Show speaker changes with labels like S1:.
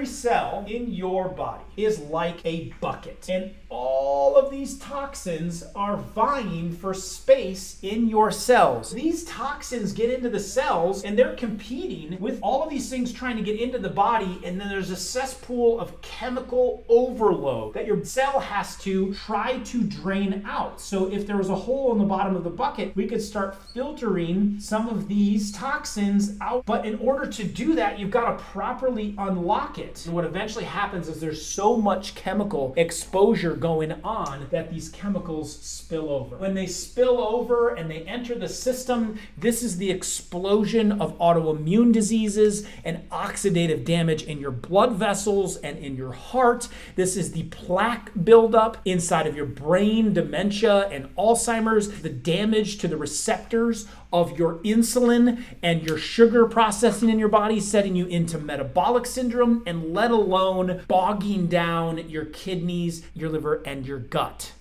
S1: Every cell in your body is like a bucket, and all of these toxins are vying for space in your cells. These toxins get into the cells and they're competing with all of these things trying to get into the body, and then there's a cesspool of chemical overload that your cell has to try to drain out. So, if there was a hole in the bottom of the bucket, we could start filtering some of these toxins out. But in order to do that, you've got to properly unlock it. And what eventually happens is there's so much chemical exposure going on that these chemicals spill over. When they spill over and they enter the system, this is the explosion of autoimmune diseases and oxidative damage in your blood vessels and in your heart. This is the plaque buildup inside of your brain, dementia, and Alzheimer's, the damage to the receptors of your insulin and your sugar processing in your body, setting you into metabolic syndrome, and let alone bogging down your kidneys, your liver, and your gut.